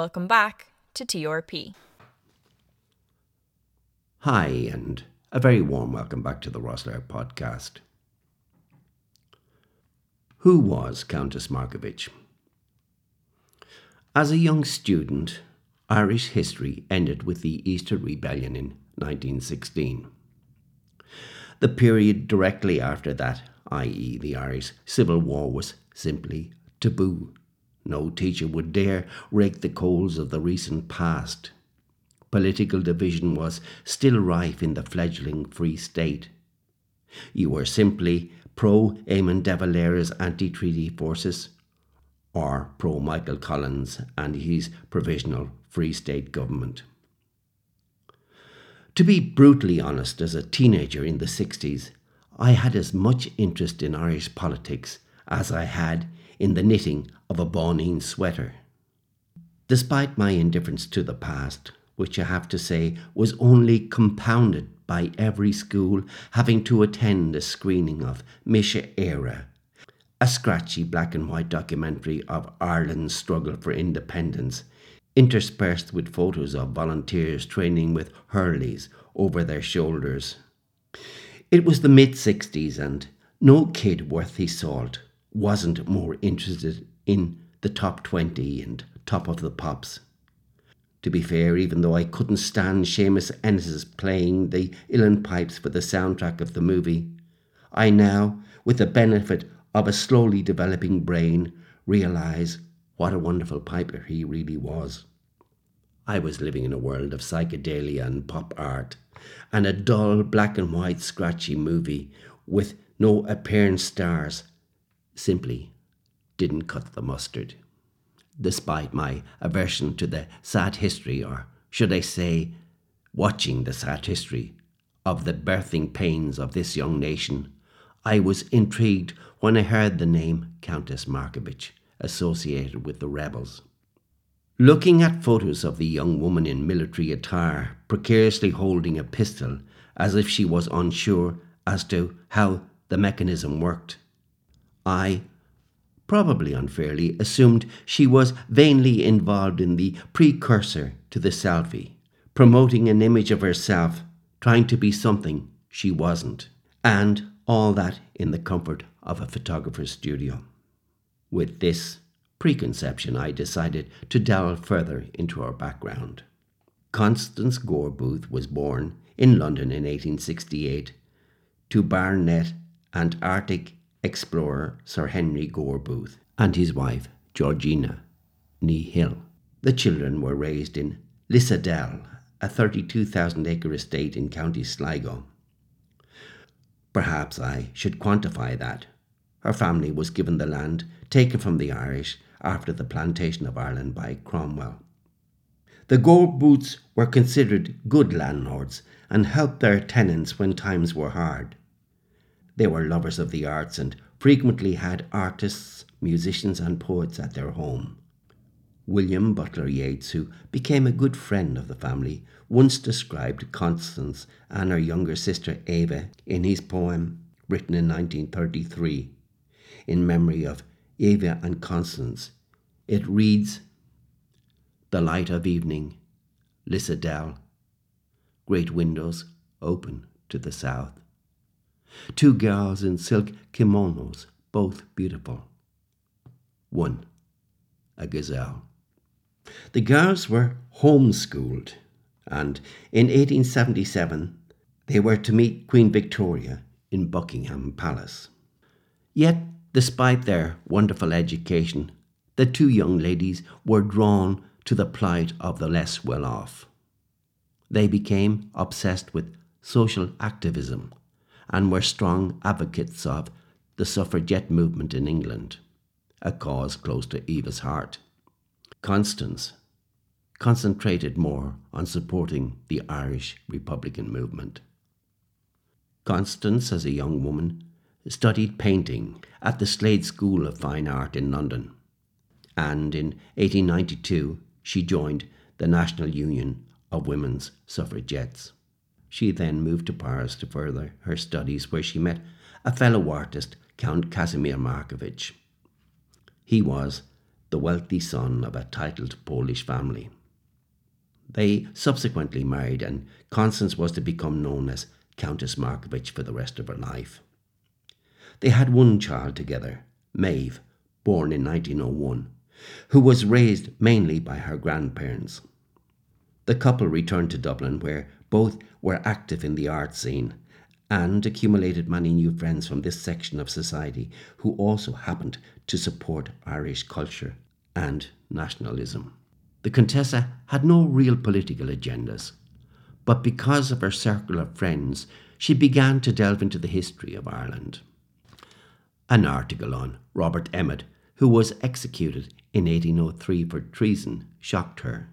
Welcome back to TRP. Hi, and a very warm welcome back to the Rosslare podcast. Who was Countess Markievicz? As a young student, Irish history ended with the Easter Rebellion in 1916. The period directly after that, i.e., the Irish Civil War, was simply taboo. No teacher would dare rake the coals of the recent past. Political division was still rife in the fledgling Free State. You were simply pro Eamon de Valera's anti treaty forces or pro Michael Collins and his provisional Free State government. To be brutally honest, as a teenager in the 60s, I had as much interest in Irish politics as I had in the knitting of a báinín sweater. Despite my indifference to the past, which I have to say was only compounded by every school having to attend a screening of Mise Éire, a scratchy black and white documentary of Ireland's struggle for independence interspersed with photos of volunteers training with Hurleys over their shoulders. It was the mid 60s, and no kid worth his salt wasn't more interested in the top 20 and top of the pops. To be fair, even though I couldn't stand Seamus Ennis playing the Uilleann pipes for the soundtrack of the movie, I now, with the benefit of a slowly developing brain, realise what a wonderful piper he really was. I was living in a world of psychedelia and pop art, and a dull black and white scratchy movie with no apparent stars simply didn't cut the mustard. Despite my aversion to the sad history, or should I say, watching the sad history of the birthing pains of this young nation, I was intrigued when I heard the name Countess Markievicz associated with the rebels. Looking at photos of the young woman in military attire, precariously holding a pistol as if she was unsure as to how the mechanism worked, I, probably unfairly, assumed she was vainly involved in the precursor to the selfie, promoting an image of herself, trying to be something she wasn't, and all that in the comfort of a photographer's studio. With this preconception, I decided to delve further into her background. Constance Gore Booth was born in London in 1868 to baronet and Arctic explorer Sir Henry Gore Booth and his wife Georgina Nee Hill. The children were raised in Lissadell, a 32,000 acre estate in County Sligo. Perhaps I should quantify that. Her family was given the land taken from the Irish after the plantation of Ireland by Cromwell. The Gore Booths were considered good landlords and helped their tenants when times were hard. They were lovers of the arts and frequently had artists, musicians, and poets at their home. William Butler Yeats, who became a good friend of the family, once described Constance and her younger sister Eva in his poem written in 1933 in memory of Eva and Constance. It reads The light of evening, Lissadell, great windows open to the south. Two girls in silk kimonos, both beautiful. One, a gazelle. The girls were homeschooled, and in 1877 they were to meet Queen Victoria in Buckingham Palace. Yet Despite their wonderful education, the two young ladies were drawn to the plight of the less well off. They became obsessed with social activism and were strong advocates of the suffragette movement in England, a cause close to Eva's heart. Constance concentrated more on supporting the Irish Republican movement. Constance, as a young woman, studied painting at the Slade School of Fine Art in London, and in 1892 she joined the National Union of Women's Suffragettes. She then moved to Paris to further her studies, where she met a fellow artist, Count Casimir Markievicz. He was the wealthy son of a titled Polish family. They subsequently married, and Constance was to become known as Countess Markievicz for the rest of her life. They had one child together, Maeve, born in 1901, who was raised mainly by her grandparents. The couple returned to Dublin, where both were active in the art scene and accumulated many new friends from this section of society who also happened to support Irish culture and nationalism. The Contessa had no real political agendas, but because of her circle of friends, she began to delve into the history of Ireland. An article on Robert Emmet, who was executed in 1803 for treason, shocked her.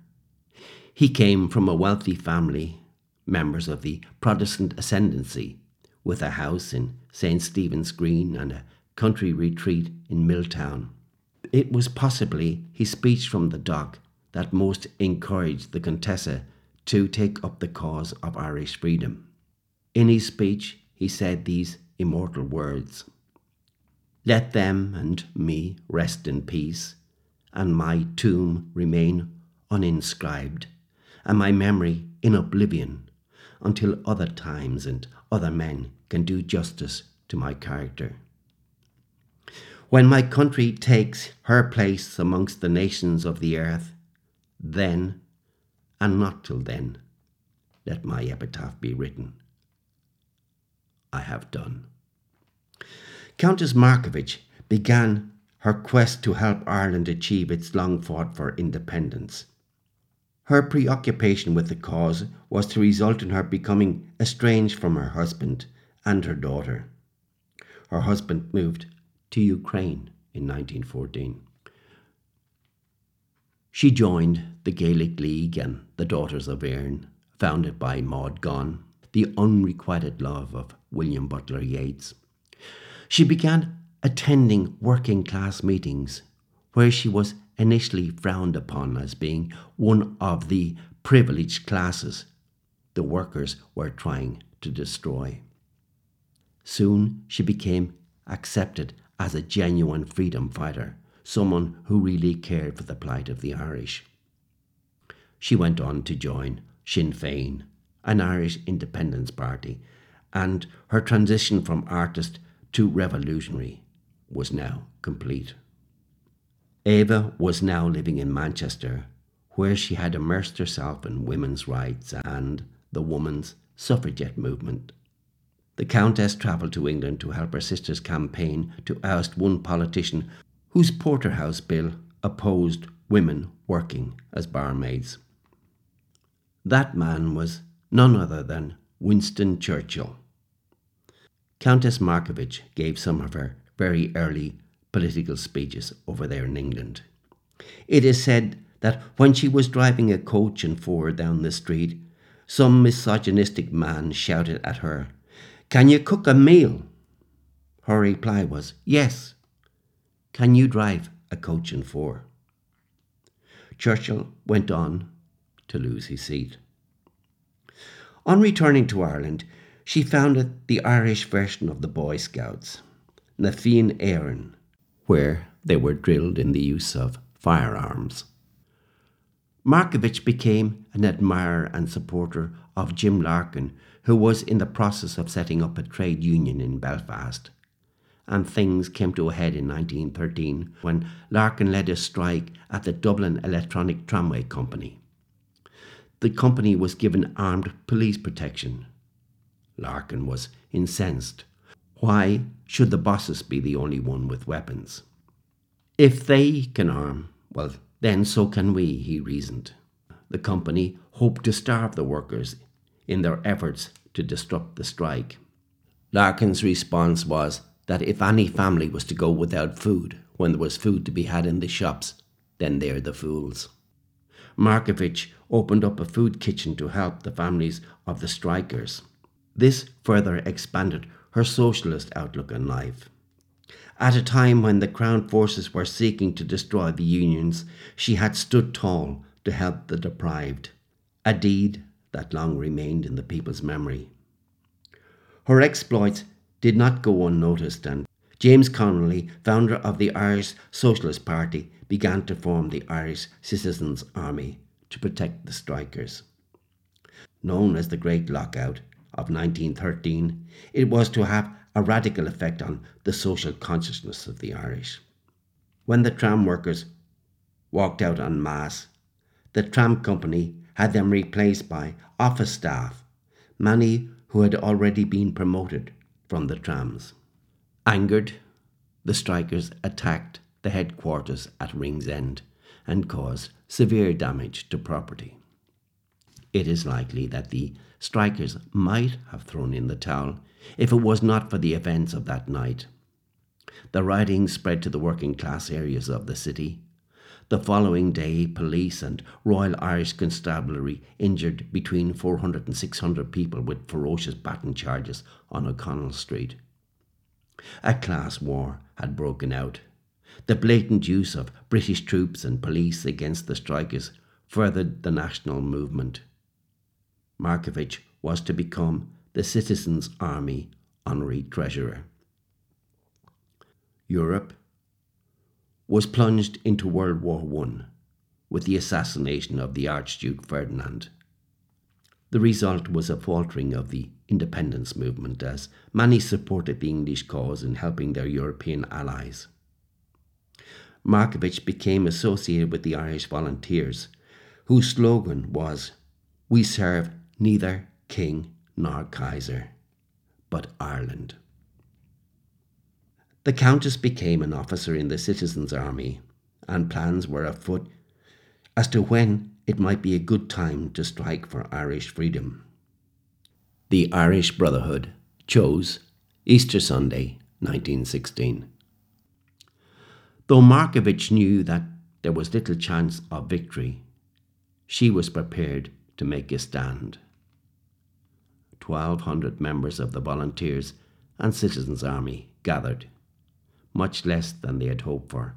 He came from a wealthy family, members of the Protestant ascendancy, with a house in St. Stephen's Green and a country retreat in Milltown. It was possibly his speech from the dock that most encouraged the Contessa to take up the cause of Irish freedom. In his speech, he said these immortal words Let them and me rest in peace, and my tomb remain uninscribed, and my memory in oblivion, until other times and other men can do justice to my character. When my country takes her place amongst the nations of the earth, then, and not till then, let my epitaph be written. I have done. Countess Markievicz began her quest to help Ireland achieve its long fought for independence. Her preoccupation with the cause was to result in her becoming estranged from her husband and her daughter. Her husband moved to Ukraine in 1914. She joined the Gaelic League and the Daughters of Erin, founded by Maud Gonne, the unrequited love of William Butler Yeats. She began attending working class meetings where she was initially frowned upon as being one of the privileged classes the workers were trying to destroy. Soon she became accepted as a genuine freedom fighter someone who really cared for the plight of the Irish. She went on to join Sinn Féin, an Irish independence party, and her transition from artist to revolutionary was now complete. Eva was now living in Manchester, where she had immersed herself in women's rights and the women's suffragette movement. The Countess travelled to England to help her sister's campaign to oust one politician whose Porterhouse Bill opposed women working as barmaids. That man was none other than Winston Churchill. Countess Markievicz gave some of her very early political speeches over there in England. It is said that when she was driving a coach and four down the street, some misogynistic man shouted at her, Can you cook a meal? Her reply was, Yes. Can you drive a coach and four? Churchill went on to lose his seat. On returning to Ireland, she founded the Irish version of the Boy Scouts, Na Fianna Éireann, where they were drilled in the use of firearms. Markievicz became an admirer and supporter of Jim Larkin, who was in the process of setting up a trade union in Belfast and things came to a head in 1913 when Larkin led a strike at the Dublin Electronic Tramway Company. The company was given armed police protection. Larkin was incensed. Why should the bosses be the only one with weapons? If they can arm, well, then so can we, he reasoned. The company hoped to starve the workers in their efforts to disrupt the strike. Larkin's response was that if any family was to go without food when there was food to be had in the shops, then they're the fools. Markievicz opened up a food kitchen to help the families of the strikers. This further expanded her socialist outlook on life. At a time when the Crown forces were seeking to destroy the unions, she had stood tall to help the deprived, a deed that long remained in the people's memory. Her exploits did not go unnoticed, and James Connolly, founder of the Irish Socialist Party, began to form the Irish Citizens' Army to protect the strikers. Known as the Great Lockout of 1913, it was to have a radical effect on the social consciousness of the Irish. When the tram workers walked out en masse, the tram company had them replaced by office staff, many who had already been promoted from the trams. Angered, the strikers attacked the headquarters at Ringsend and caused severe damage to property. It is likely that the strikers might have thrown in the towel if it was not for the events of that night. The rioting spread to the working class areas of the city. The following day, police and Royal Irish Constabulary injured between 400 and 600 people with ferocious baton charges on O'Connell Street. A class war had broken out. The blatant use of British troops and police against the strikers furthered the national movement. Markievicz was to become the Citizens' Army honorary treasurer. Europe was plunged into World War I with the assassination of the Archduke Ferdinand. The result was a faltering of the independence movement as many supported the English cause in helping their European allies. Markievicz became associated with the Irish Volunteers, whose slogan was We serve neither king nor Kaiser, but Ireland. The Countess became an officer in the Citizens' Army, and plans were afoot as to when it might be a good time to strike for Irish freedom. The Irish Brotherhood chose Easter Sunday, 1916. Though Markievicz knew that there was little chance of victory, she was prepared to make a stand. 1,200 members of the Volunteers and Citizens' Army gathered much less than they had hoped for.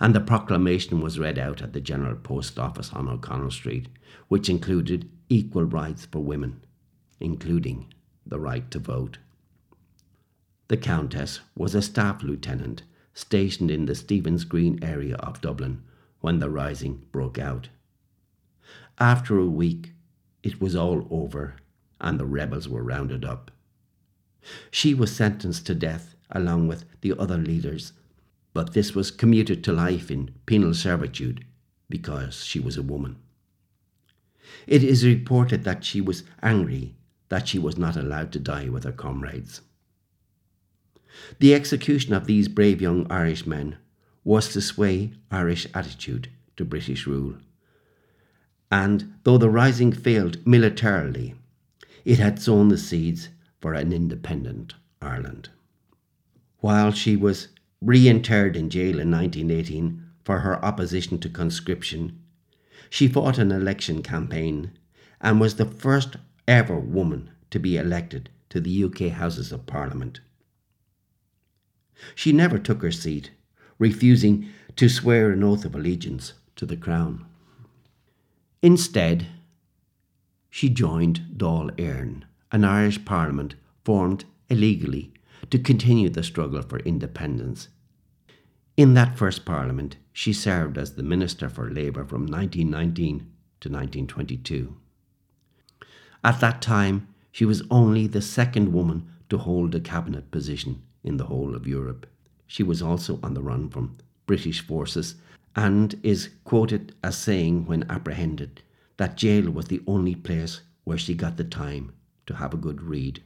And the proclamation was read out at the General Post Office on O'Connell Street, which included equal rights for women, including the right to vote. The Countess was a staff lieutenant stationed in the Stephen's Green area of Dublin when the rising broke out. After a week, it was all over and the rebels were rounded up. She was sentenced to death along with the other leaders, but this was commuted to life in penal servitude because she was a woman. It is reported that she was angry that she was not allowed to die with her comrades. The execution of these brave young Irishmen was to sway Irish attitude to British rule. And though the rising failed militarily, it had sown the seeds for an independent Ireland while she was reinterred in jail in 1918 for her opposition to conscription. She fought an election campaign and was the first ever woman to be elected to the UK Houses of Parliament. She never took her seat, refusing to swear an oath of allegiance to the Crown. Instead, she joined Dáil Éireann, an Irish parliament formed illegally to continue the struggle for independence. In that first parliament, she served as the Minister for Labour from 1919 to 1922. At that time, she was only the second woman to hold a cabinet position in the whole of Europe. She was also on the run from British forces and is quoted as saying, when apprehended, that jail was the only place where she got the time to have a good read.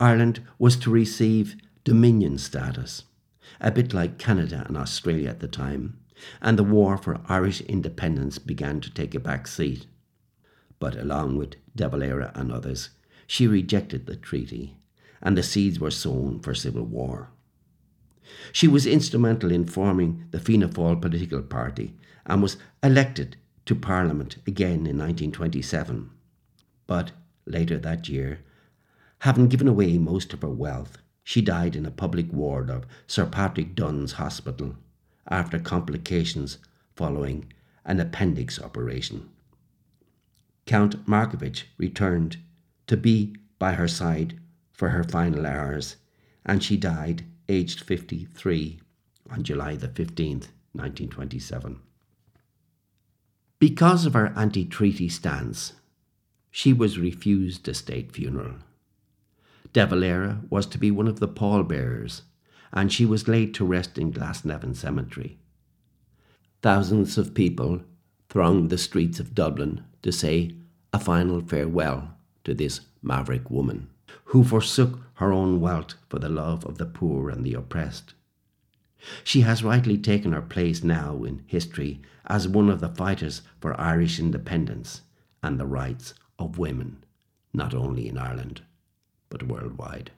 Ireland was to receive Dominion status, a bit like Canada and Australia at the time, and the war for Irish independence began to take a back seat. But along with De Valera and others, she rejected the treaty, and the seeds were sown for civil war. She was instrumental in forming the Fianna Fáil political party and was elected to Parliament again in 1927. But later that year, Having given away most of her wealth, she died in a public ward of Sir Patrick Dun's Hospital after complications following an appendix operation. Count Markievicz returned to be by her side for her final hours, and she died aged 53, on July the 15th, 1927. Because of her anti treaty stance, she was refused a state funeral. De Valera was to be one of the pallbearers, and she was laid to rest in Glasnevin Cemetery. Thousands of people thronged the streets of Dublin to say a final farewell to this maverick woman, who forsook her own wealth for the love of the poor and the oppressed. She has rightly taken her place now in history as one of the fighters for Irish independence and the rights of women, not only in Ireland, but worldwide.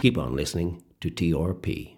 Keep on listening to TRP.